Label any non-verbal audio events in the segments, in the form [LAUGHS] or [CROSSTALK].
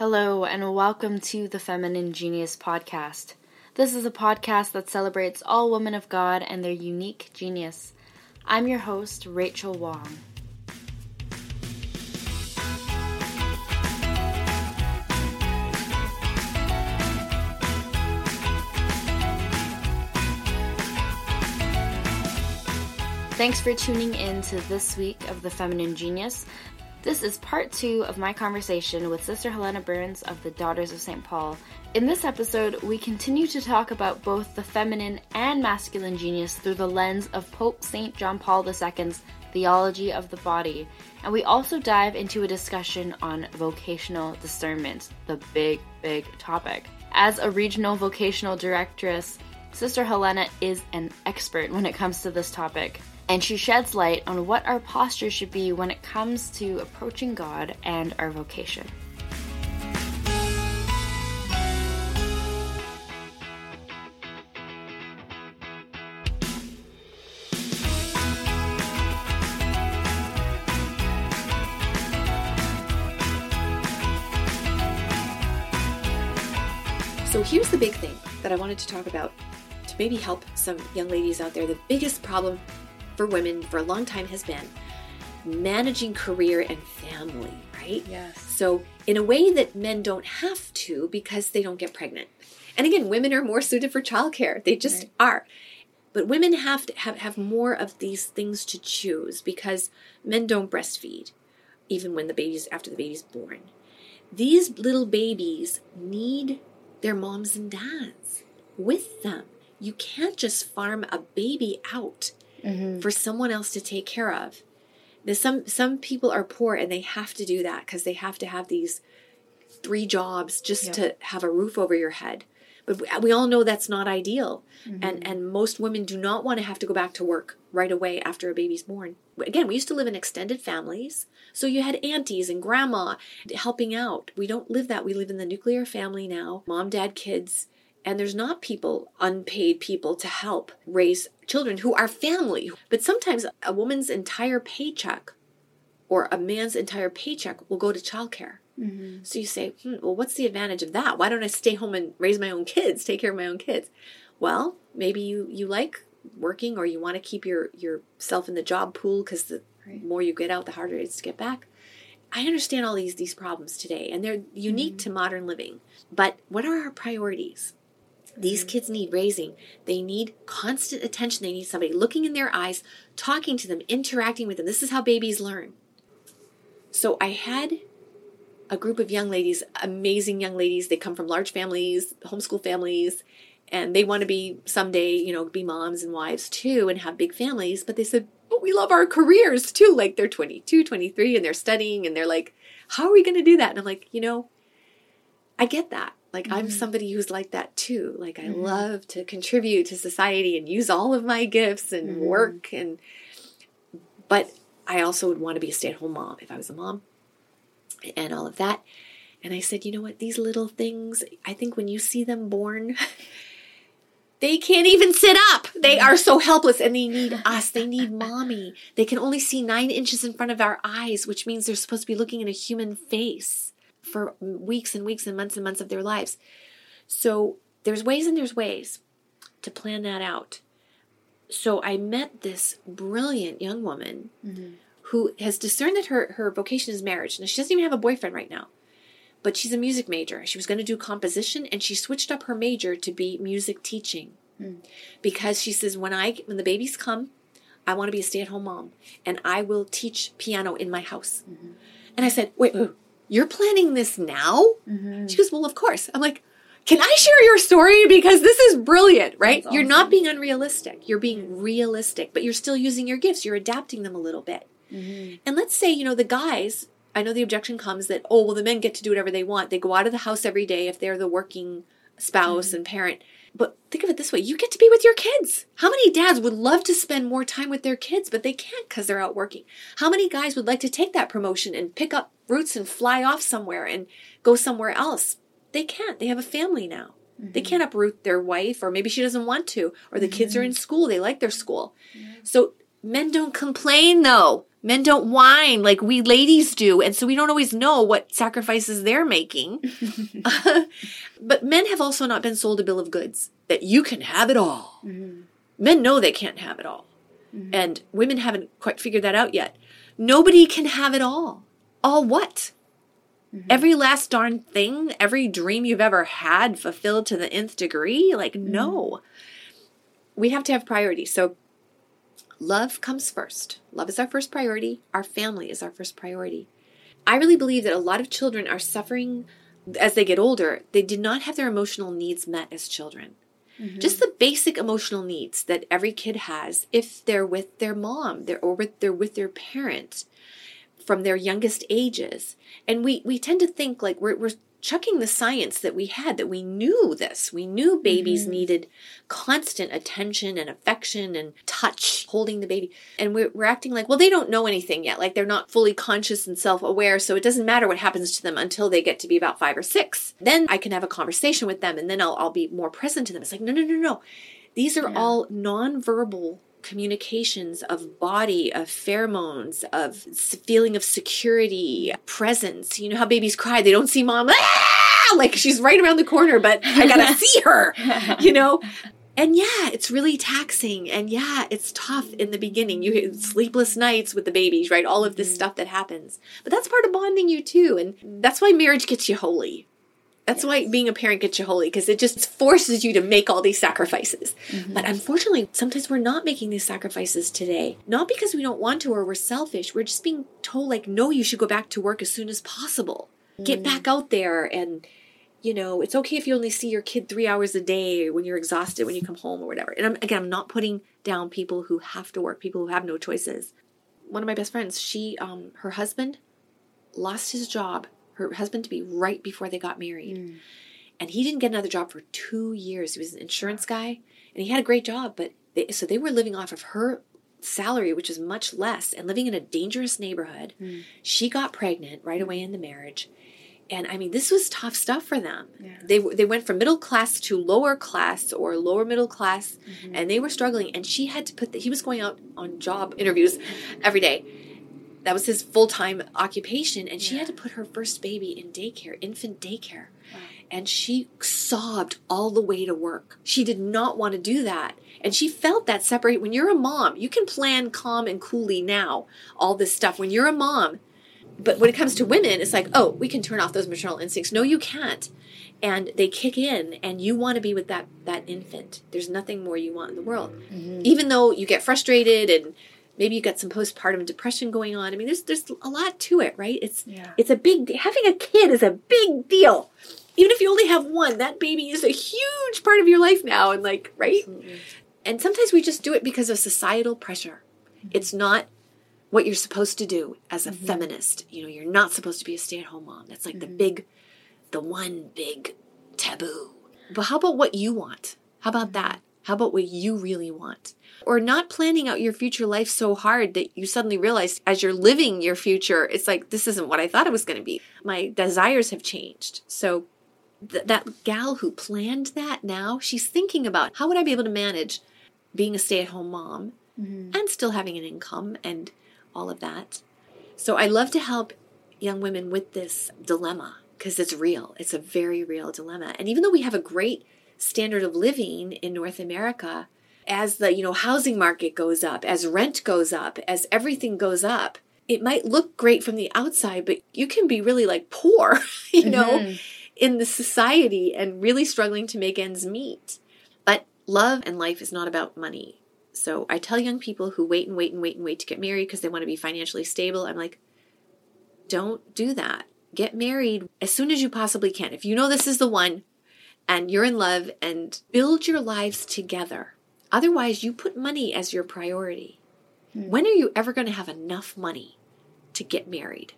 Hello, and welcome to the Feminine Genius Podcast. This is a podcast that celebrates all women of God and their unique genius. I'm your host, Rachel Wong. Thanks for tuning in to this week of The Feminine Genius. This is part two of my conversation with Sister Helena Burns of the Daughters of St. Paul. In this episode, we continue to talk about both the feminine and masculine genius through the lens of Pope St. John Paul II's theology of the body. And we also dive into a discussion on vocational discernment, the big, big topic. As a regional vocational directress, Sister Helena is an expert when it comes to this topic and she sheds light on what our posture should be when it comes to approaching God and our vocation. So here's the big thing that I wanted to talk about to maybe help some young ladies out there. The biggest problem for women for a long time has been managing career and family, right? Yes. So, in a way that men don't have to because they don't get pregnant. And again, women are more suited for childcare. They just right. are. But women have to have, have more of these things to choose because men don't breastfeed, even when the baby's after the baby's born. These little babies need their moms and dads with them. You can't just farm a baby out mm-hmm. for someone else to take care of. There's some some people are poor and they have to do that because they have to have these three jobs just yeah. to have a roof over your head. But we all know that's not ideal, mm-hmm. and and most women do not want to have to go back to work right away after a baby's born. Again, we used to live in extended families, so you had aunties and grandma helping out. We don't live that. We live in the nuclear family now. Mom, dad, kids and there's not people, unpaid people to help raise children who are family. But sometimes a woman's entire paycheck or a man's entire paycheck will go to childcare. Mm-hmm. So you say, hmm, well, what's the advantage of that? Why don't I stay home and raise my own kids, take care of my own kids? Well, maybe you you like working or you want to keep your yourself in the job pool because the right. more you get out, the harder it is to get back. I understand all these these problems today, and they're unique mm-hmm. to modern living. But what are our priorities? These kids need raising. They need constant attention. They need somebody looking in their eyes, talking to them, interacting with them. This is how babies learn. So I had a group of young ladies, amazing young ladies. They come from large families, homeschool families, and they want to be someday, you know, be moms and wives too and have big families. But they said, but we love our careers too. Like they're 22, 23, and they're studying, and they're like, how are we going to do that? And I'm like, you know, I get that. Like mm-hmm. I'm somebody who's like that too. Like I mm-hmm. love to contribute to society and use all of my gifts and mm-hmm. work and but I also would want to be a stay-at-home mom if I was a mom and all of that. And I said, "You know what? These little things, I think when you see them born, [LAUGHS] they can't even sit up. They are so helpless and they need us. They need mommy. They can only see nine inches in front of our eyes, which means they're supposed to be looking in a human face for weeks and weeks and months and months of their lives. So there's ways and there's ways to plan that out. So I met this brilliant young woman mm-hmm. who has discerned that her, her vocation is marriage. Now, she doesn't even have a boyfriend right now, but she's a music major. She was going to do composition and she switched up her major to be music teaching mm. because she says, when I, when the babies come, I want to be a stay at home mom and I will teach piano in my house. Mm-hmm. And I said, wait, wait, you're planning this now? Mm-hmm. She goes, well, of course. I'm like, can I share your story? Because this is brilliant, right? Awesome. You're not being unrealistic. You're being realistic, but you're still using your gifts. You're adapting them a little bit. Mm-hmm. And let's say, you know, the guys, I know the objection comes that, oh, well, the men get to do whatever they want. They go out of the house every day if they're the working spouse mm-hmm. and parent. But think of it this way you get to be with your kids. How many dads would love to spend more time with their kids, but they can't because they're out working? How many guys would like to take that promotion and pick up roots and fly off somewhere and go somewhere else? They can't. They have a family now. Mm-hmm. They can't uproot their wife, or maybe she doesn't want to, or the mm-hmm. kids are in mm-hmm. school. They like their school. So men don't complain though. Men don't whine like we ladies do, and so we don't always know what sacrifices they're making. [LAUGHS] [LAUGHS] but men have also not been sold a bill of goods that you can have it all. Mm-hmm. Men know they can't have it all. Mm-hmm. And women haven't quite figured that out yet. Nobody can have it all. All what? Mm-hmm. Every last darn thing, every dream you've ever had fulfilled to the nth degree? Like, mm-hmm. no. We have to have priorities. So, love comes first. Love is our first priority. Our family is our first priority. I really believe that a lot of children are suffering as they get older. They did not have their emotional needs met as children. Mm-hmm. Just the basic emotional needs that every kid has if they're with their mom, they're or with, they're with their parent from their youngest ages. And we, we tend to think like we're, we're chucking the science that we had that we knew this. We knew babies mm-hmm. needed constant attention and affection and touch holding the baby. And we're, we're acting like well they don't know anything yet. Like they're not fully conscious and self-aware so it doesn't matter what happens to them until they get to be about five or six. Then i can have a conversation with them and then i'll, I'll be more present to them. It's like no no no no. These are yeah. all nonverbal communications of body, of pheromones, of feeling of security, presence. You know how babies cry, they don't see mom. Ah! Like she's right around the corner, but I gotta [LAUGHS] see her, you know? And yeah, it's really taxing. And yeah, it's tough in the beginning. You sleepless nights with the babies, right? All of this mm-hmm. stuff that happens. But that's part of bonding you too. And that's why marriage gets you holy, that's yes. why being a parent gets you holy because it just forces you to make all these sacrifices. Mm-hmm. But unfortunately, sometimes we're not making these sacrifices today. Not because we don't want to or we're selfish. We're just being told, like, no, you should go back to work as soon as possible. Mm-hmm. Get back out there and you know, it's okay if you only see your kid three hours a day when you're exhausted when you come home or whatever. And I'm, again, I'm not putting down people who have to work, people who have no choices. One of my best friends, she, um, her husband lost his job her husband to be right before they got married. Mm. And he didn't get another job for two years. He was an insurance guy and he had a great job, but they, so they were living off of her salary, which was much less, and living in a dangerous neighborhood. Mm. She got pregnant right away in the marriage. And I mean, this was tough stuff for them. Yeah. They they went from middle class to lower class or lower middle class, mm-hmm. and they were struggling. And she had to put that he was going out on job interviews every day, that was his full time occupation, and she had to put her first baby in daycare, infant daycare. Wow. And she sobbed all the way to work. She did not want to do that. And she felt that separate. When you're a mom, you can plan calm and coolly now, all this stuff. When you're a mom, but when it comes to women, it's like, oh, we can turn off those maternal instincts. No, you can't. And they kick in, and you want to be with that that infant. There's nothing more you want in the world. Mm-hmm. Even though you get frustrated and maybe you got some postpartum depression going on. I mean, there's there's a lot to it, right? It's yeah. it's a big having a kid is a big deal. Even if you only have one, that baby is a huge part of your life now, and like right. Absolutely. And sometimes we just do it because of societal pressure. Mm-hmm. It's not what you're supposed to do as a mm-hmm. feminist. You know, you're not supposed to be a stay-at-home mom. That's like mm-hmm. the big, the one big taboo. But how about what you want? How about that? How about what you really want? Or not planning out your future life so hard that you suddenly realize as you're living your future, it's like, this isn't what I thought it was going to be. My desires have changed. So th- that gal who planned that now, she's thinking about how would I be able to manage being a stay at home mom mm-hmm. and still having an income and all of that. So I love to help young women with this dilemma because it's real. It's a very real dilemma. And even though we have a great standard of living in North America, as the you know housing market goes up as rent goes up as everything goes up it might look great from the outside but you can be really like poor [LAUGHS] you know mm-hmm. in the society and really struggling to make ends meet. But love and life is not about money. So i tell young people who wait and wait and wait and wait to get married because they want to be financially stable i'm like don't do that. Get married as soon as you possibly can. If you know this is the one and you're in love and build your lives together Otherwise, you put money as your priority. Hmm. When are you ever going to have enough money to get married?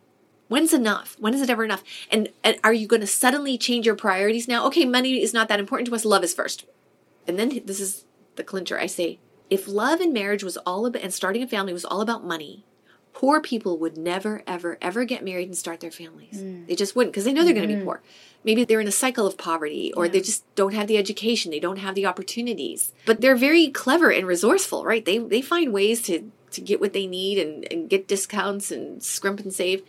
When's enough? When is it ever enough? And, and are you going to suddenly change your priorities now? Okay, money is not that important to us. Love is first. And then this is the clincher. I say, if love and marriage was all about, and starting a family was all about money, poor people would never, ever, ever get married and start their families. Mm. They just wouldn't because they know they're mm-hmm. going to be poor. Maybe they're in a cycle of poverty or yeah. they just don't have the education, they don't have the opportunities. But they're very clever and resourceful, right? They they find ways to to get what they need and, and get discounts and scrimp and save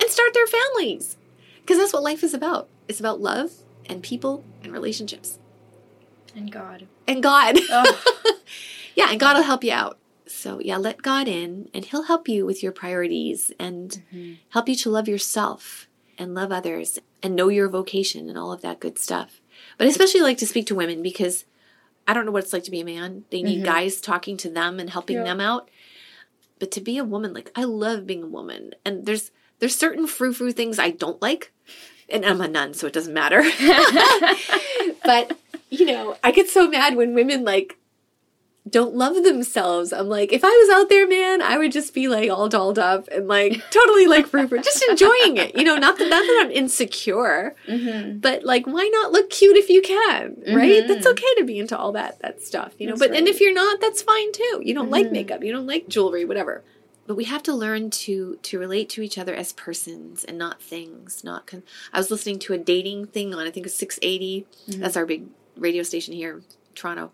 and start their families. Because that's what life is about. It's about love and people and relationships. And God. And God. Oh. [LAUGHS] yeah, and God will help you out. So, yeah, let God in and He'll help you with your priorities and Mm-hmm. help you to love yourself and love others and know your vocation and all of that good stuff. But I especially like to speak to women because I don't know what it's like to be a man. They need guys talking to them and helping Yeah. them out. But to be a woman, like I love being a woman. And there's there's certain frou frou things I don't like. And I'm a nun, so it doesn't matter. [LAUGHS] [LAUGHS] but you know, I get so mad when women like don't love themselves. I'm like, if I was out there, man, I would just be like all dolled up and like [LAUGHS] totally like frou, just enjoying it. You know, not that not that I'm insecure, Mm-hmm. but like, why not look cute if you can, right? Mhm. That's okay to be into all that that stuff, you know. That's but and if you're not, that's fine too. You don't like Mhm. makeup, you don't like jewelry, whatever. But we have to learn to to relate to each other as persons and not things. Not. Con- I was listening to a dating thing on I think it's 680. That's our big radio station here, Toronto.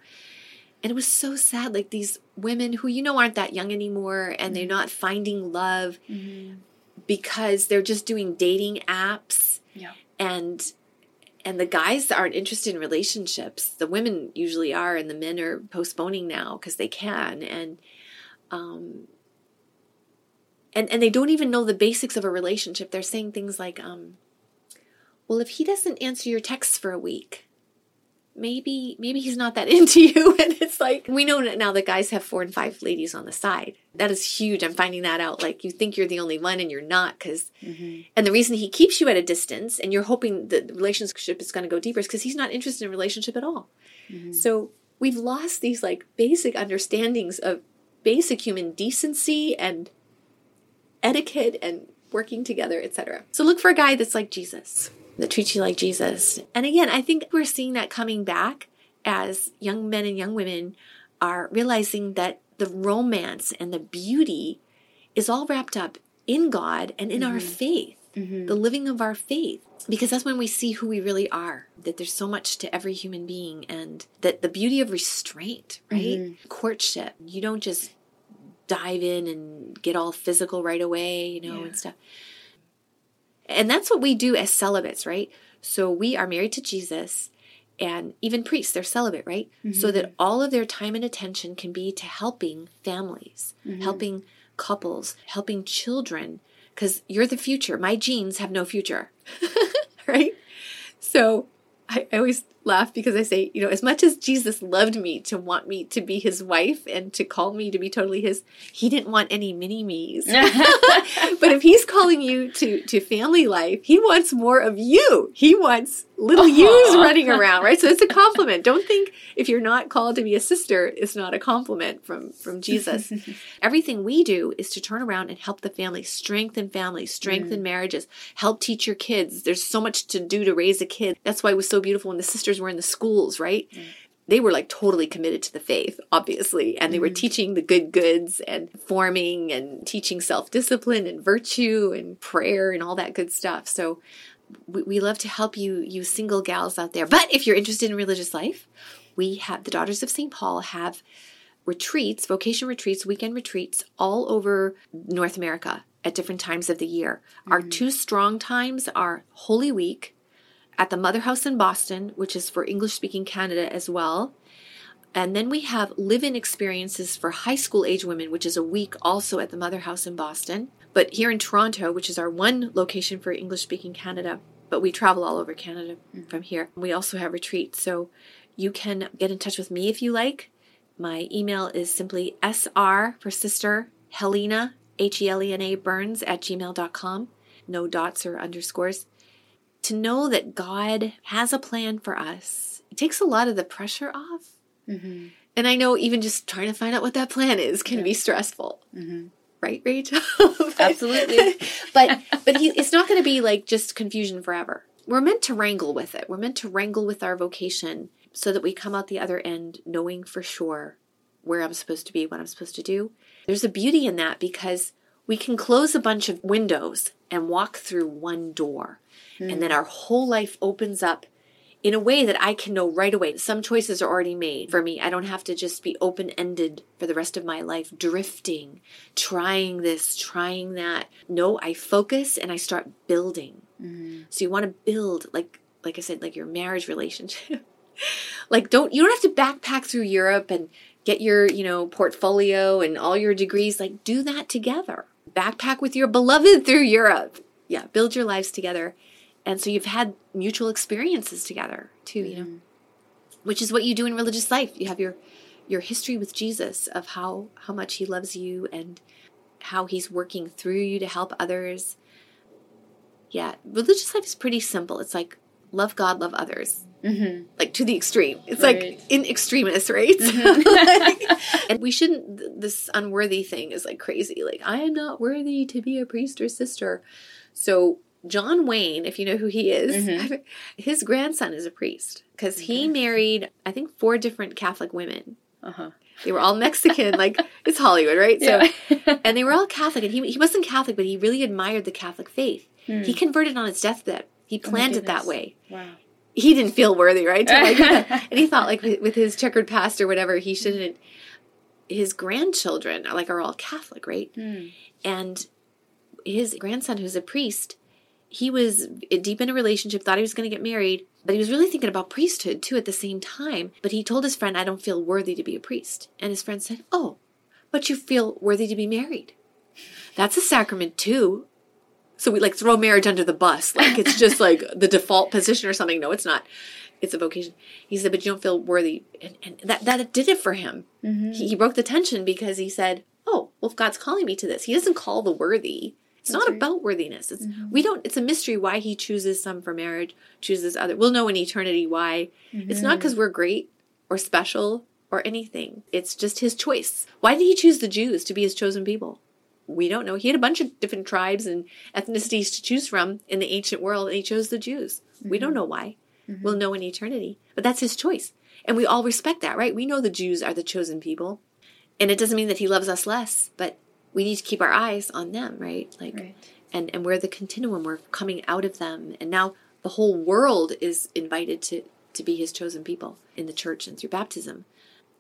And it was so sad. Like these women who you know aren't that young anymore, and they're not finding love Mm-hmm. because they're just doing dating apps Yeah. and and the guys aren't interested in relationships the women usually are and the men are postponing now because they can and um and and they don't even know the basics of a relationship they're saying things like um well if he doesn't answer your texts for a week maybe maybe he's not that [LAUGHS] into you and it's like we know now that guys have four and five ladies on the side that is huge i'm finding that out like you think you're the only one and you're not because Mm-hmm. and the reason he keeps you at a distance and you're hoping the relationship is going to go deeper is because he's not interested in a relationship at all. So we've lost these like basic understandings of basic human decency and etiquette and working together, etc. So look for a guy that's like Jesus, that treats you like Jesus. And again, I think we're seeing that coming back as young men and young women are realizing that the romance and the beauty is all wrapped up in God and in our faith, Mm-hmm. the living of our faith. Because that's when we see who we really are, that there's so much to every human being, and that the beauty of restraint, right? Courtship. You don't just dive in and get all physical right away, you know, Yeah. and stuff. And that's what we do as celibates, right? So we are married to Jesus, and even priests, they're celibate, right? So that mm-hmm. all of their time and attention can be to helping families, mm-hmm. helping couples, helping children, because you're the future. My genes have no future, [LAUGHS] right? So I, I always laugh because I say, you know, as much as Jesus loved me to want me to be his wife and to call me to be totally his, he didn't want any mini me's. [LAUGHS] [LAUGHS] but if he's calling you to to family life, he wants more of you. He wants little [LAUGHS] yous running around, right? So it's a compliment. Don't think if you're not called to be a sister, it's not a compliment from from Jesus. [LAUGHS] Everything we do is to turn around and help the family, strengthen families, strengthen mm. marriages, help teach your kids. There's so much to do to raise a kid. That's why it was so beautiful when the sisters were in the schools, right? Mm. they were like totally committed to the faith, obviously, and they were mm. teaching the good goods and forming and teaching self discipline and virtue and prayer and all that good stuff. So we, we love to help you, you single gals out there. But if you're interested in religious life, we have the Daughters of St. Paul have retreats, vocation retreats, weekend retreats all over North America at different times of the year. Our mm-hmm. two strong times are Holy Week at the Mother House in Boston, which is for English speaking Canada as well. And then we have live in experiences for high school age women, which is a week also at the Mother House in Boston. But here in Toronto, which is our one location for English speaking Canada, but we travel all over Canada from here. We also have retreats. So you can get in touch with me if you like. My email is simply SR for sister Helena, H E L E N A Burns at gmail.com. No dots or underscores to know that God has a plan for us, it takes a lot of the pressure off. Mm-hmm. And I know even just trying to find out what that plan is can be stressful. Mm-hmm. Right, Rachel? [LAUGHS] Absolutely. [LAUGHS] but but he, it's not going to be like just confusion forever. We're meant to wrangle with it. We're meant to wrangle with our vocation so that we come out the other end knowing for sure where I'm supposed to be, what I'm supposed to do. There's a beauty in that because we can close a bunch of windows and walk through one door. And hmm. then our whole life opens up in a way that I can know right away. Some choices are already made for me. I don't have to just be open ended for the rest of my life, drifting, trying this, trying that. No, I focus and I start building. Mm-hmm. So you want to build, like, like I said, like your marriage relationship. [LAUGHS] like, don't you don't have to backpack through Europe and get your, you know, portfolio and all your degrees. Like, do that together. Backpack with your beloved through Europe. Yeah, build your lives together and so you've had mutual experiences together too you know mm-hmm. which is what you do in religious life you have your your history with jesus of how how much he loves you and how he's working through you to help others yeah religious life is pretty simple it's like love god love others mm-hmm. like to the extreme it's right. [LAUGHS] like in extremis right mm-hmm. and we shouldn't this unworthy thing is like crazy like i am not worthy to be a priest or sister so John Wayne, if you know who he is, mm-hmm. [LAUGHS] his grandson is a priest because okay. he married, I think, four different Catholic women. Uh-huh. They were all Mexican, like [LAUGHS] it's Hollywood, right? Yeah. So, [LAUGHS] and they were all Catholic, and he he wasn't Catholic, but he really admired the Catholic faith. Mm. He converted on his deathbed. He oh planned oh it that way. Wow. He didn't feel worthy, right? Like, and he thought, like, with his checkered past or whatever, he shouldn't. His grandchildren are like are all Catholic, right? Mm. And his grandson, who's a priest, he was deep in a relationship, thought he was going to get married, but he was really thinking about priesthood too at the same time. But he told his friend, I don't feel worthy to be a priest. And his friend said, Oh, but you feel worthy to be married. That's a sacrament too. So we like throw marriage under the bus. Like it's just [LAUGHS] like the default position or something. No, it's not. It's a vocation. He said, but you don't feel worthy. And, and that, that did it for him. Mm-hmm. He, he broke the tension because he said, Oh, well, if God's calling me to this, he doesn't call the worthy it's That's not right. about worthiness. It's mm-hmm. we don't. It's a mystery why he chooses some for marriage, chooses other. We'll know in eternity why. Mm-hmm. It's not because mm-hmm. we're great or special or anything. It's just his choice. Why did he choose the Jews to be his chosen people? We don't know. He had a bunch of different tribes and ethnicities to choose from in the ancient world, and he chose the Jews. Mm-hmm. We don't mm-hmm. know why. Mm-hmm. We'll know in eternity. But that's his choice. And we all respect that, right? We know the Jews are the chosen people. And it doesn't mean that he loves us less, but we need to keep our eyes on them, right? Like, right. and and we're the continuum. We're coming out of them, and now the whole world is invited to to be His chosen people in the church and through baptism.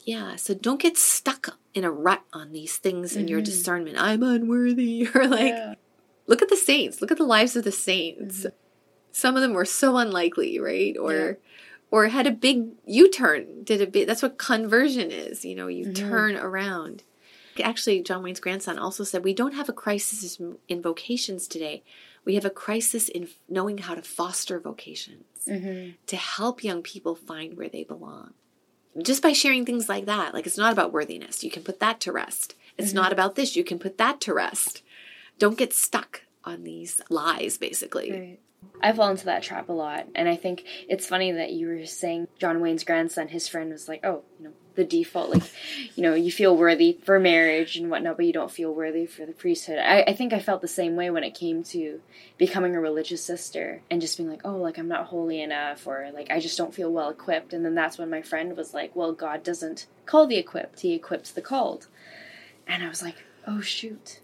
Yeah, so don't get stuck in a rut on these things in mm-hmm. your discernment. I'm unworthy, [LAUGHS] or like, yeah. look at the saints. Look at the lives of the saints. Mm-hmm. Some of them were so unlikely, right? Or yeah or had a big U-turn, did a bit. That's what conversion is. You know, you mm-hmm. turn around. Actually, John Wayne's grandson also said, We don't have a crisis in vocations today. We have a crisis in knowing how to foster vocations mm-hmm. to help young people find where they belong. Just by sharing things like that, like it's not about worthiness. You can put that to rest. It's mm-hmm. not about this. You can put that to rest. Don't get stuck on these lies, basically. Right. I fall into that trap a lot. And I think it's funny that you were saying John Wayne's grandson, his friend was like, oh, you know, the default, like, you know, you feel worthy for marriage and whatnot, but you don't feel worthy for the priesthood. I, I think I felt the same way when it came to becoming a religious sister and just being like, oh, like, I'm not holy enough, or like, I just don't feel well equipped. And then that's when my friend was like, well, God doesn't call the equipped, He equips the called. And I was like, oh, shoot.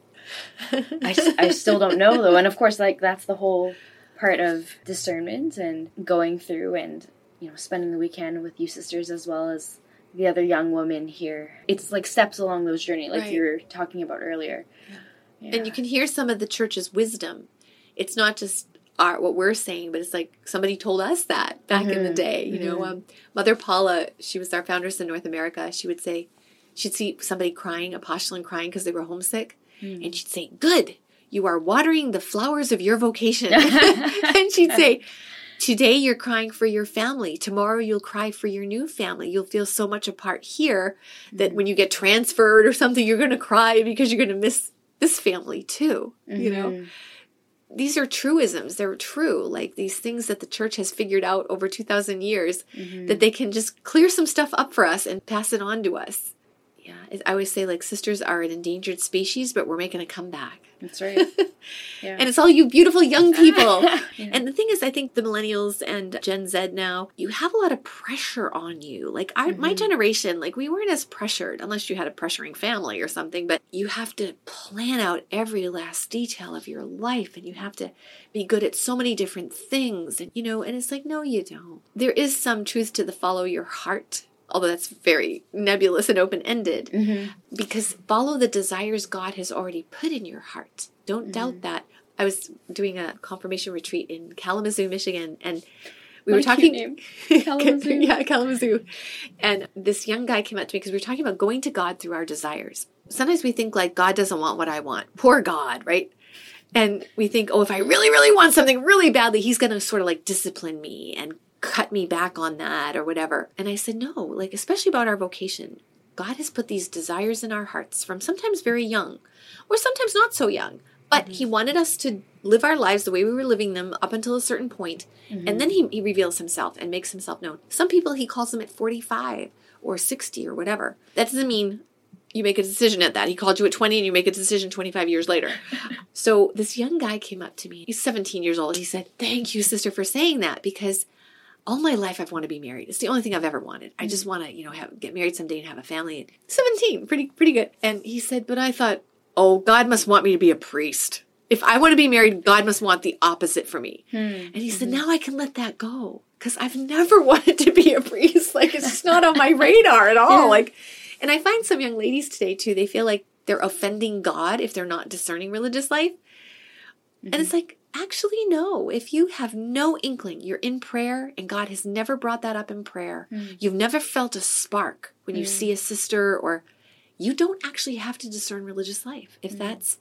I, I still don't know, though. And of course, like, that's the whole part of discernment and going through and you know spending the weekend with you sisters as well as the other young woman here. It's like steps along those journey, like right. you were talking about earlier. Yeah. Yeah. And you can hear some of the church's wisdom. It's not just our what we're saying, but it's like somebody told us that back mm-hmm. in the mm-hmm. day. You mm-hmm. know, um, Mother Paula, she was our foundress in North America. She would say, she'd see somebody crying, a postulant crying because they were homesick, mm. and she'd say, "Good, you are watering the flowers of your vocation. [LAUGHS] [LAUGHS] and she'd say, Today you're crying for your family. Tomorrow you'll cry for your new family. You'll feel so much apart here that when you get transferred or something, you're going to cry because you're going to miss this family too. Mm-hmm. You know? Mm-hmm. These are truisms. They're true. Like these things that the church has figured out over 2,000 years mm-hmm. that they can just clear some stuff up for us and pass it on to us. Yeah. I always say, like, sisters are an endangered species, but we're making a comeback. That's right. [LAUGHS] Yeah. And it's all you beautiful young people. [LAUGHS] Yeah. And the thing is, I think the millennials and Gen Z now, you have a lot of pressure on you. Like our, my mm-hmm. generation, like we weren't as pressured unless you had a pressuring family or something, but you have to plan out every last detail of your life and you have to be good at so many different things. And, you know, and it's like, no, you don't. There is some truth to the follow your heart, although that's very nebulous and open ended Mhm. because follow the desires God has already put in your heart. Don't doubt that. I was doing a confirmation retreat in Kalamazoo, Michigan, and we were What a talking. [LAUGHS] Kalamazoo. yeah, Kalamazoo. And this young guy came up to me because we were talking about going to God through our desires. Sometimes we think like God doesn't want what I want. Poor God, right? And we think, oh, if I really, really want something really badly, he's going to sort of like discipline me and cut me back on that or whatever. And I said, no, like, especially about our vocation. God has put these desires in our hearts from sometimes very young or sometimes not so young. But mm-hmm. he wanted us to live our lives the way we were living them up until a certain point, mm-hmm. And then he, he reveals himself and makes himself known. Some people he calls them at 45 or 60 or whatever. That doesn't mean you make a decision at that. He called you at 20 and you make a decision 25 years later. [LAUGHS] so this young guy came up to me. He's 17 years old. He said, Thank you, sister, for saying that because all my life I've wanted to be married. It's the only thing I've ever wanted. I just mm. want to, you know, have, get married someday and have a family. 17, pretty pretty good. And he said, "But I thought, oh, God must want me to be a priest. If I want to be married, God must want the opposite for me." Hmm. And he said, mm-hmm. "Now I can let that go because I've never [LAUGHS] wanted to be a priest. Like it's just not on my [LAUGHS] radar at all. Yeah. Like, and I find some young ladies today too. They feel like they're offending God if they're not discerning religious life. And mm-hmm. it's like, actually, no. If you have no inkling, you're in prayer and God has never brought that up in prayer, Mm. you've never felt a spark when you Mm. see a sister or you don't actually have to discern religious life if Mm. that's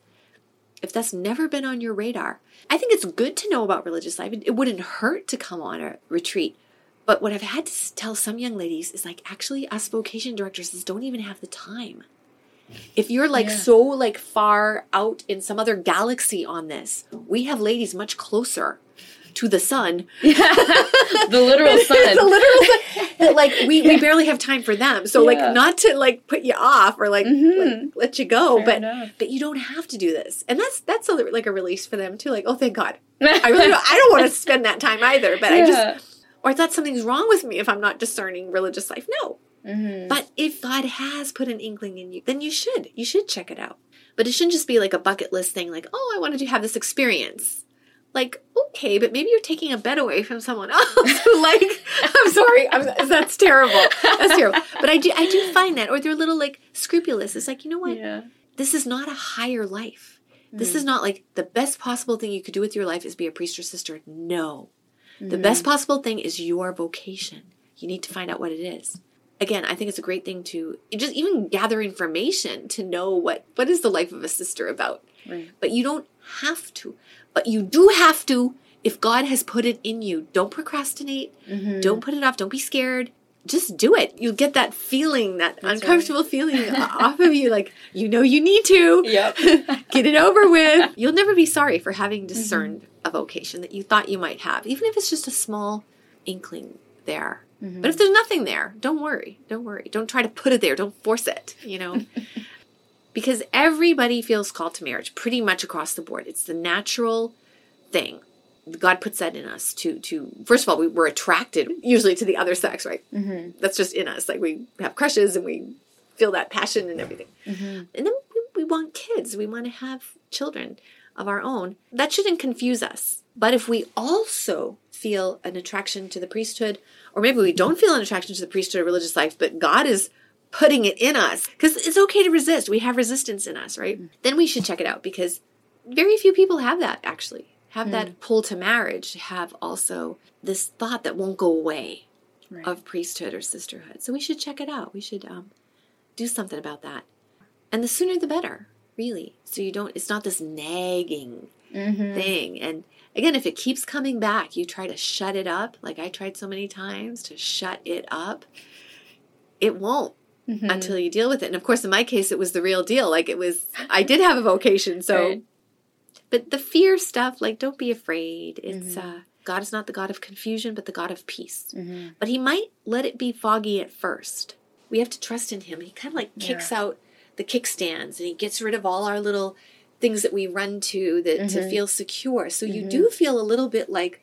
if that's never been on your radar. I think it's good to know about religious life. It, it wouldn't hurt to come on a retreat. But what I've had to tell some young ladies is like actually us vocation directors don't even have the time. If you're like Yeah. so like far out in some other galaxy on this, we have ladies much closer to the sun. [LAUGHS] the literal [LAUGHS] sun. the literal sun. [LAUGHS] like we, we barely have time for them. So Yeah. like not to like put you off or like, Mhm. like, let you go, Fair but enough. but you don't have to do this. And that's that's a, like a release for them too. Like, oh thank God. I really don't, I don't want to spend that time either, but I just or I thought something's wrong with me if I'm not discerning religious life. No. Mhm. But if God has put an inkling in you, then you should. You should check it out. But it shouldn't just be like a bucket list thing like, oh, I wanted to have this experience. Like, okay, but maybe you're taking a bet away from someone else. [LAUGHS] like, I'm sorry, I'm, that's terrible. That's terrible. But I do, I do find that, or they're a little like scrupulous. It's like, you know what? yeah. This is not a higher life. This Mm. is not like the best possible thing you could do with your life is be a priest or sister. No. The Mhm. best possible thing is your vocation. You need to find out what it is. Again, I think it's a great thing to just even gather information to know what what is the life of a sister about. Right. But you don't have to. But you do have to if God has put it in you. Don't procrastinate. Mhm. Don't put it off. Don't be scared. Just do it. You'll get that feeling, that That's uncomfortable [LAUGHS] feeling off of you. Like, you know, you need to. Yep. [LAUGHS] Get it over with. [LAUGHS] You'll never be sorry for having discerned a vocation that you thought you might have, even if it's just a small inkling there. Mhm. But if there's nothing there, don't worry. Don't worry. Don't try to put it there. Don't force it, you know? [LAUGHS] because everybody feels called to marriage pretty much across the board. It's the natural thing. God puts that in us to to first of all we, we're attracted usually to the other sex, right? Mhm. That's just in us. Like we have crushes and we feel that passion and everything. Mhm. And then we, we want kids. We want to have children of our own. That shouldn't confuse us. But if we also feel an attraction to the priesthood, or maybe we don't feel an attraction to the priesthood or religious life, but God is putting it in us, because it's okay to resist. We have resistance in us, right? Then we should check it out because very few people have that actually. Have that pull to marriage, have also this thought that won't go away Right. of priesthood or sisterhood. So we should check it out. We should um, do something about that. And the sooner the better, really. So you don't, it's not this nagging Mhm. thing. And again, if it keeps coming back, you try to shut it up, like I tried so many times to shut it up, it won't Mhm. until you deal with it. And of course, in my case, it was the real deal. Like it was, I did have a vocation. So, Right. but the fear stuff, like don't be afraid. It's, Mhm. uh, God is not the God of confusion, but the God of peace Mhm. but he might let it be foggy at first we have to trust in him. He kind of like kicks out the kickstands and he gets rid of all our little things that we run to that Mm-hmm. to feel secure. So you do feel a little bit like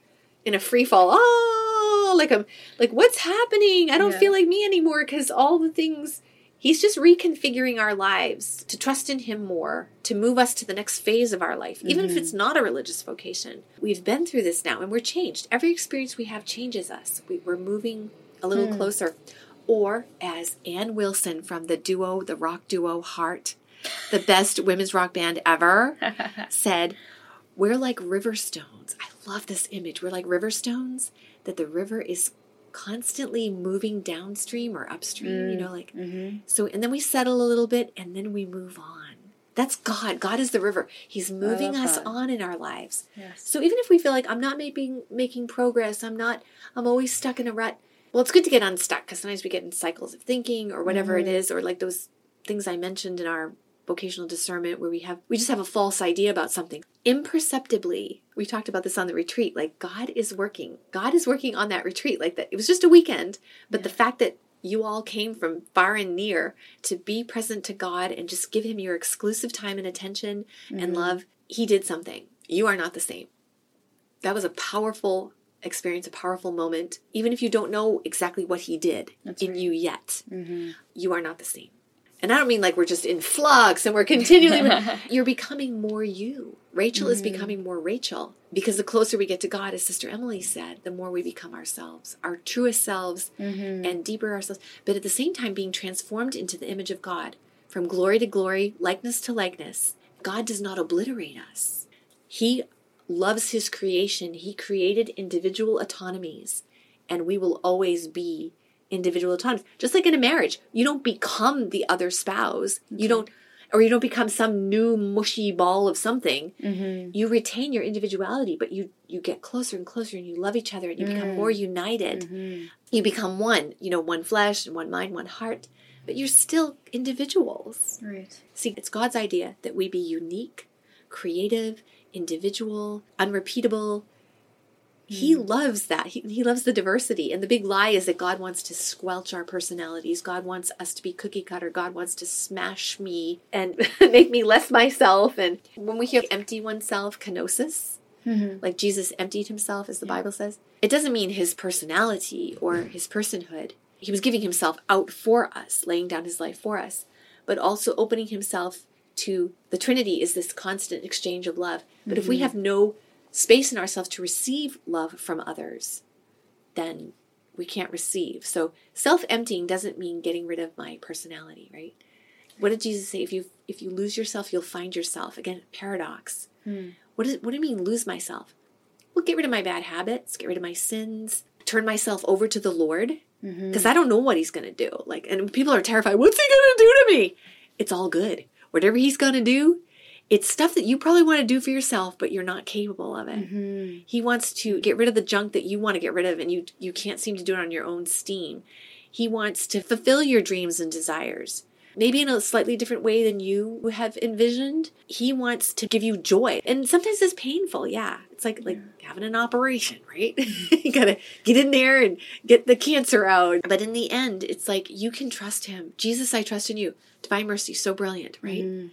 in a free fall. Oh, like I'm like what's happening? I don't Yeah. feel like me anymore because all the things he's just reconfiguring our lives to trust in him more, to move us to the next phase of our life, even Mm-hmm. if it's not a religious vocation. We've been through this now and we're changed. Every experience we have changes us. We, we're moving a little Hmm. closer. Or as Ann Wilson from the duo, the rock duo Heart, the best women's rock band ever, [LAUGHS] said, We're like river stones. I love this image. We're like river stones, that the river is constantly moving downstream or upstream, you know, like Mm-hmm. so and then we settle a little bit and then we move on. That's God. God is the river. He's moving us on in our lives. Yes. So even if we feel like I'm not making making progress, I'm not I'm always stuck in a rut. Well, it's good to get unstuck because sometimes we get in cycles of thinking or whatever it is, or like those things I mentioned in our vocational discernment where we have we just have a false idea about something. Imperceptibly, we talked about this on the retreat. Like God is working. God is working on that retreat. Like that it was just a weekend, but the fact that you all came from far and near to be present to God and just give him your exclusive time and attention and mm-hmm. love, he did something. You are not the same that was a powerful experience, a powerful moment. Even if you don't know exactly what he did in you yet, mm-hmm. you are not the same. And I don't mean like we're just in flux and we're continually, [LAUGHS] you're becoming more you. Rachel is mm. becoming more Rachel because the closer we get to God, as Sister Emily said, the more we become ourselves, our truest selves mm-hmm. and deeper ourselves. But at the same time, being transformed into the image of God from glory to glory, likeness to likeness. God does not obliterate us. He loves his creation. He created individual autonomies, and we will always be individual autonomies. Just like in a marriage, you don't become the other spouse. You don't, or you don't become some new mushy ball of something. Mm-hmm. You retain your individuality, but you you get closer and closer, and you love each other, and you become more mm. united. Mm-hmm. You become one. You know, one flesh, and one mind, one heart. But you're still individuals. Right. See, it's God's idea that we be unique, creative, individual, unrepeatable. He mm. loves that. He, he loves the diversity. And the big lie is that God wants to squelch our personalities. God wants us to be cookie cutter. God wants to smash me and [LAUGHS] make me less myself. And when we hear empty oneself, kenosis, mm-hmm. like Jesus emptied himself, as the Bible says, it doesn't mean his personality or his personhood. He was giving himself out for us, laying down his life for us, but also opening himself to the Trinity is this constant exchange of love. But if we mm-hmm. have no space in ourselves to receive love from others, then we can't receive. So self-emptying doesn't mean getting rid of my personality, right? What did Jesus say? If you if you lose yourself, you'll find yourself. Again, paradox. Hmm. What does what do you mean lose myself? Well, get rid of my bad habits, get rid of my sins, turn myself over to the Lord mm-hmm. because I don't know what he's going to do. Like and people are terrified, what's he going to do to me? It's all good. Whatever he's going to do, it's stuff that you probably want to do for yourself, but you're not capable of it. Mm-hmm. He wants to get rid of the junk that you want to get rid of and you you can't seem to do it on your own steam. He wants to fulfill your dreams and desires. Maybe in a slightly different way than you have envisioned. He wants to give you joy. And sometimes it's painful, yeah. It's like like having an operation, right? [LAUGHS] you gotta get in there and get the cancer out. But in the end, it's like you can trust him. Jesus, I trust in you. Divine mercy, so brilliant, right? Mm-hmm.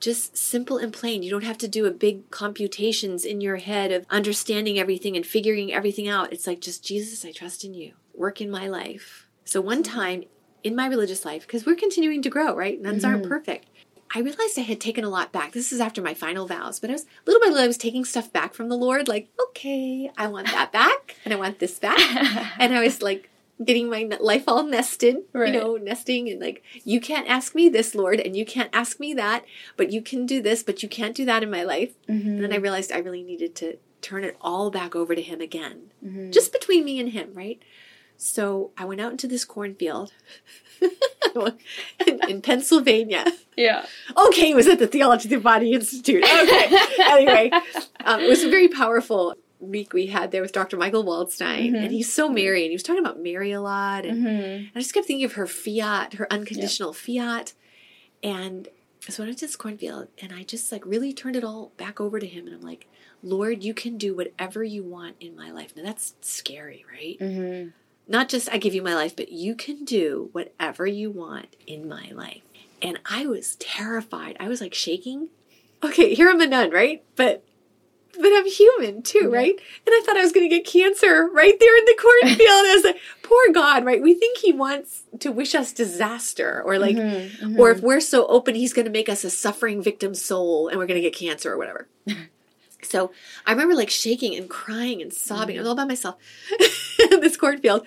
Just simple and plain. You don't have to do a big computations in your head of understanding everything and figuring everything out. It's like just Jesus, I trust in you. Work in my life. So one mm-hmm. time in my religious life, because we're continuing to grow, right? Nuns aren't mm-hmm. perfect. I realized I had taken a lot back. This is after my final vows, but I was little by little I was taking stuff back from the Lord, like, okay, I want that back and I want this back. [LAUGHS] and I was like getting my life all nested, Right. you know, nesting and like, you can't ask me this, Lord, and you can't ask me that, but you can do this, but you can't do that in my life. And then I realized I really needed to turn it all back over to Him again, just between me and Him, right? So I went out into this cornfield in, [LAUGHS] in Pennsylvania. Yeah. Okay, it was at the Theology of the Body Institute. Okay. [LAUGHS] anyway, um, it was a very powerful week we had there with Dr. Michael Waldstein, and he's so Mary, and he was talking about Mary a lot, and Mm-hmm. I just kept thinking of her fiat, her unconditional fiat, and so I went to this cornfield, and I just like really turned it all back over to him, and I'm like, Lord, you can do whatever you want in my life. Now that's scary, right? Mm-hmm. Not just I give you my life, but you can do whatever you want in my life. And I was terrified. I was like shaking. Okay, here I'm a nun, right? But but I'm human too, mm-hmm. right? And I thought I was going to get cancer right there in the cornfield. [LAUGHS] I was like, poor God, right? We think He wants to wish us disaster, or like, mm-hmm, mm-hmm. or if we're so open, He's going to make us a suffering victim soul, and we're going to get cancer or whatever. [LAUGHS] so I remember like shaking and crying and sobbing. I was all by myself [LAUGHS] in this cornfield.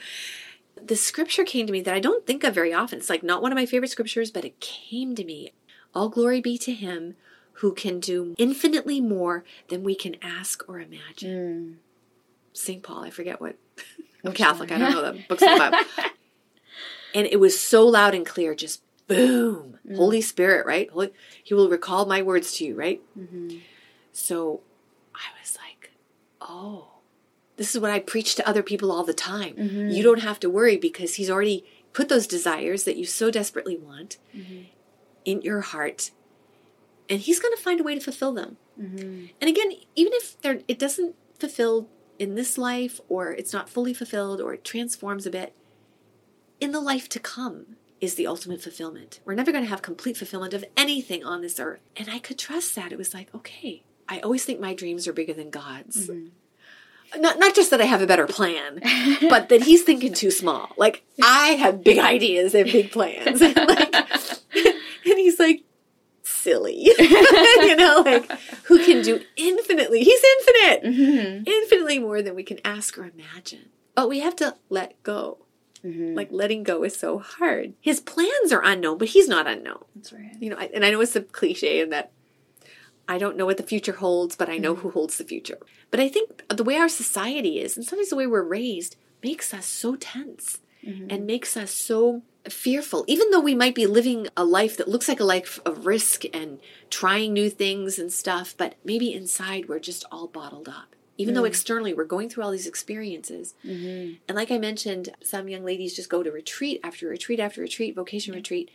The scripture came to me that I don't think of very often. It's like not one of my favorite scriptures, but it came to me. All glory be to Him who can do infinitely more than we can ask or imagine. Mm. St. Paul, I forget what. I'm [LAUGHS] Catholic, I don't know the books of the Bible. and it was so loud and clear, just boom. Mm. Holy Spirit, right? Holy, he will recall my words to you, right? Mm-hmm. So I was like, oh, this is what I preach to other people all the time. Mm-hmm. You don't have to worry because he's already put those desires that you so desperately want mm-hmm. in your heart and he's going to find a way to fulfill them. Mm-hmm. And again, even if it doesn't fulfill in this life, or it's not fully fulfilled, or it transforms a bit, in the life to come is the ultimate fulfillment. We're never going to have complete fulfillment of anything on this earth. And I could trust that. It was like, okay, I always think my dreams are bigger than God's. Mm-hmm. Not, not just that I have a better plan, [LAUGHS] but that he's thinking too small. Like I have big ideas and big plans. [LAUGHS] like, [LAUGHS] and he's like, silly. [LAUGHS] you know, like who can do infinitely. He's infinite. Mm-hmm. Infinitely more than we can ask or imagine. But we have to let go. Mm-hmm. Like letting go is so hard. His plans are unknown, but he's not unknown. That's right. You know, and I know it's a cliche in that I don't know what the future holds, but I know mm-hmm. who holds the future. But I think the way our society is, and sometimes the way we're raised, makes us so tense mm-hmm. and makes us so fearful, even though we might be living a life that looks like a life of risk and trying new things and stuff, but maybe inside we're just all bottled up. Even mm. though externally we're going through all these experiences. Mm-hmm. And like I mentioned, some young ladies just go to retreat after retreat after retreat, vocation mm-hmm. retreat,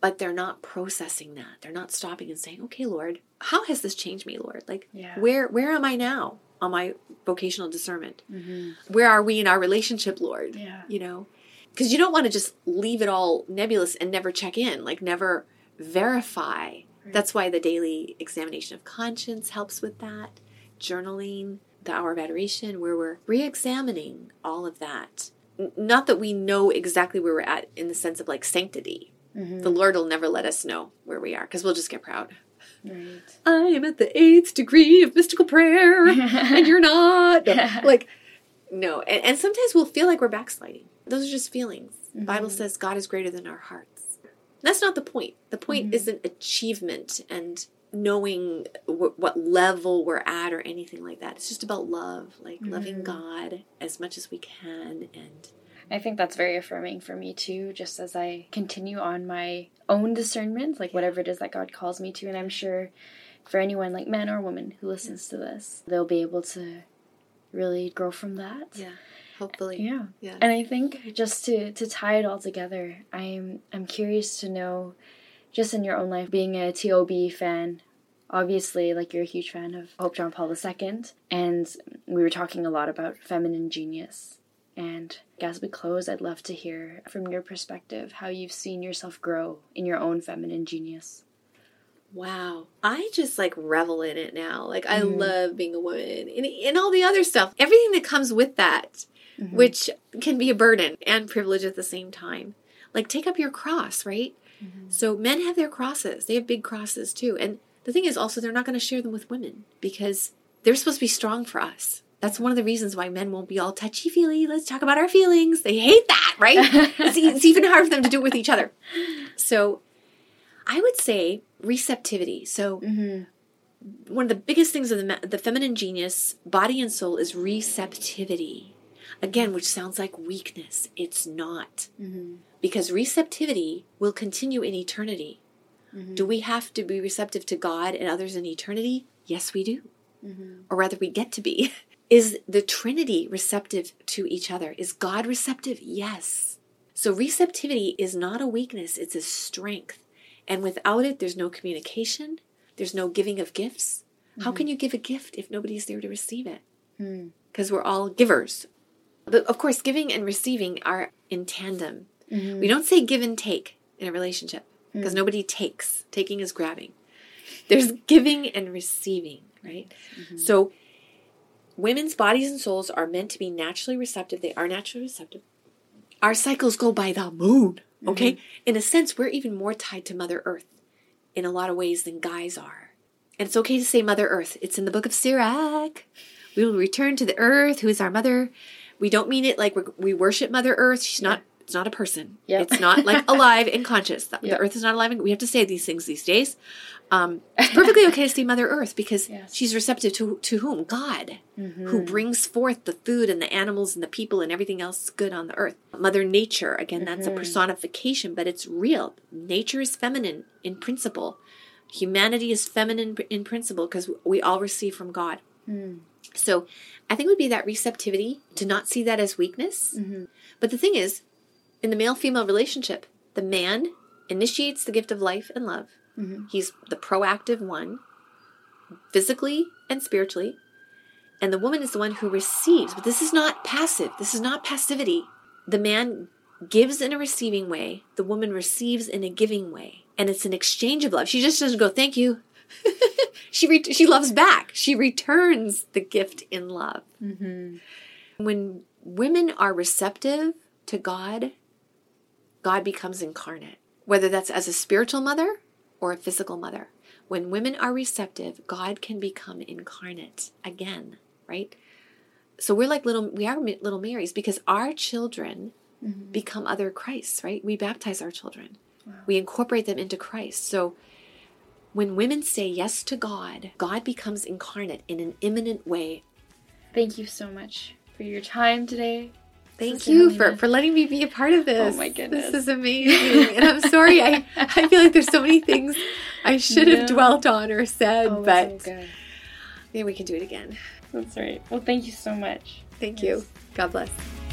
but they're not processing that. They're not stopping and saying, "Okay, Lord, how has this changed me, Lord? Like yeah. where where am I now on my vocational discernment? Mm-hmm. Where are we in our relationship, Lord? Yeah. You know, because you don't want to just leave it all nebulous and never check in, like never verify. Right. That's why the daily examination of conscience helps with that. Journaling, the hour of adoration, where we're re examining all of that. N- not that we know exactly where we're at in the sense of like sanctity. Mm-hmm. The Lord will never let us know where we are because we'll just get proud. Right. I am at the eighth degree of mystical prayer, and you're [LAUGHS] not. No, [LAUGHS] like, no. And, and sometimes we'll feel like we're backsliding those are just feelings. Mm-hmm. Bible says God is greater than our hearts. That's not the point. The point mm-hmm. isn't achievement and knowing w- what level we're at or anything like that. It's just about love, like mm-hmm. loving God as much as we can and I think that's very affirming for me too, just as I continue on my own discernment, like whatever it is that God calls me to. And I'm sure for anyone, like man or woman, who listens to this, they'll be able to really grow from that. Yeah hopefully yeah yeah and i think just to to tie it all together i'm i'm curious to know just in your own life being a tob fan obviously like you're a huge fan of pope john paul ii and we were talking a lot about feminine genius and as we close i'd love to hear from your perspective how you've seen yourself grow in your own feminine genius Wow. I just like revel in it now. Like I mm-hmm. love being a woman and, and all the other stuff. Everything that comes with that mm-hmm. which can be a burden and privilege at the same time. Like, take up your cross, right? Mm-hmm. So, men have their crosses, they have big crosses too. And the thing is also, they're not going to share them with women because they're supposed to be strong for us. That's one of the reasons why men won't be all touchy feely. Let's talk about our feelings. They hate that, right? [LAUGHS] it's, it's even hard for them to do it with each other. So, I would say receptivity. So, mm-hmm one of the biggest things of the, the feminine genius, body and soul, is receptivity. Again, which sounds like weakness. It's not. Mm-hmm. Because receptivity will continue in eternity. Mm-hmm. Do we have to be receptive to God and others in eternity? Yes, we do. Mm-hmm. Or rather, we get to be. [LAUGHS] Is the Trinity receptive to each other? Is God receptive? Yes. So, receptivity is not a weakness, it's a strength. And without it, there's no communication, there's no giving of gifts. How mm-hmm. can you give a gift if nobody's there to receive it? Because mm. we're all givers But of course, giving and receiving are in tandem. Mm-hmm. We don't say give and take in a relationship because mm. nobody takes. Taking is grabbing. There's giving and receiving, right? Mm-hmm. So women's bodies and souls are meant to be naturally receptive. They are naturally receptive. Our cycles go by the moon, mm-hmm. okay? In a sense, we're even more tied to Mother Earth in a lot of ways than guys are. And it's okay to say Mother Earth. It's in the book of Sirach. We will return to the earth, who is our mother. We don't mean it like we're, we worship Mother Earth. She's not. It's not a person. Yep. It's not like [LAUGHS] alive and conscious. The, the Earth is not alive. And we have to say these things these days. Um, it's perfectly [LAUGHS] okay to say Mother Earth because Yes. she's receptive to to whom God, mm-hmm. who brings forth the food and the animals and the people and everything else good on the earth. Mother Nature. Again, that's a mm-hmm. personification, but it's real. Nature is feminine in principle. Humanity is feminine in principle because we all receive from God. Hmm. So I think it would be that receptivity to not see that as weakness. Mm-hmm. But the thing is, in the male female relationship, the man initiates the gift of life and love. Mm-hmm. He's the proactive one, physically and spiritually. And the woman is the one who receives. But this is not passive, this is not passivity. The man gives in a receiving way, the woman receives in a giving way. And it's an exchange of love. She just doesn't go, thank you. [LAUGHS] she re- she loves back. She returns the gift in love. Mm-hmm. When women are receptive to God, God becomes incarnate, whether that's as a spiritual mother or a physical mother. When women are receptive, God can become incarnate again, right? So we're like little, we are little Marys because our children mm-hmm. become other Christs, right? We baptize our children, we incorporate them into Christ. So when women say yes to God, God becomes incarnate in an immanent way. Thank you so much for your time today. Thank Sister you for, Helena. for letting me be a part of oh this. Oh my goodness. This is [LAUGHS] amazing. and I'm sorry, I, I feel like there's so many things I should have dwelt on or said, Oh, but good. maybe we can do it again. That's right. Well, thank you so much. Thank Yes. you. God bless.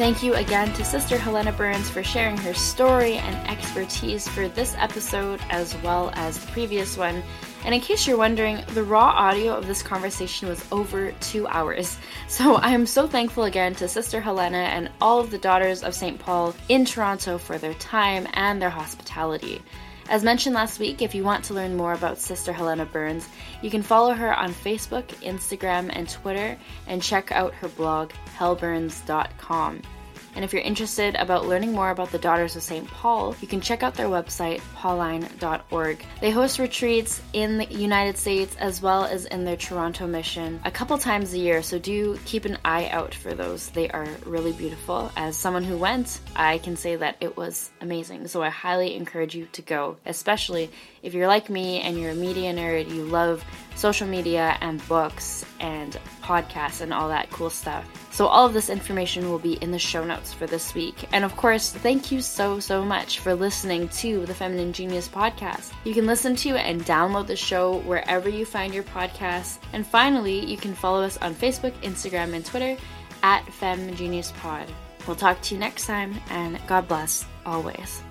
Thank you again to Sister Helena Burns for sharing her story and expertise for this episode as well as the previous one. And in case you're wondering, the raw audio of this conversation was over two hours. [LAUGHS] So I am so thankful again to Sister Helena and all of the Daughters of St. Paul in Toronto for their time and their hospitality. As mentioned last week, if you want to learn more about Sister Helena Burns, you can follow her on Facebook, Instagram, and Twitter, and check out her blog, hellburns.com. And if you're interested about learning more about the Daughters of St. Paul, you can check out their website, pauline.org. They host retreats in the United States as well as in their Toronto mission a couple times a year, so do keep an eye out for those. They are really beautiful. As someone who went, I can say that it was amazing. So I highly encourage you to go, especially if you're like me and you're a media nerd, you love social media and books and podcasts and all that cool stuff. So, all of this information will be in the show notes for this week. And of course, thank you so, so much for listening to the Feminine Genius podcast. You can listen to and download the show wherever you find your podcasts. And finally, you can follow us on Facebook, Instagram, and Twitter at Fem Genius Pod. We'll talk to you next time, and God bless always.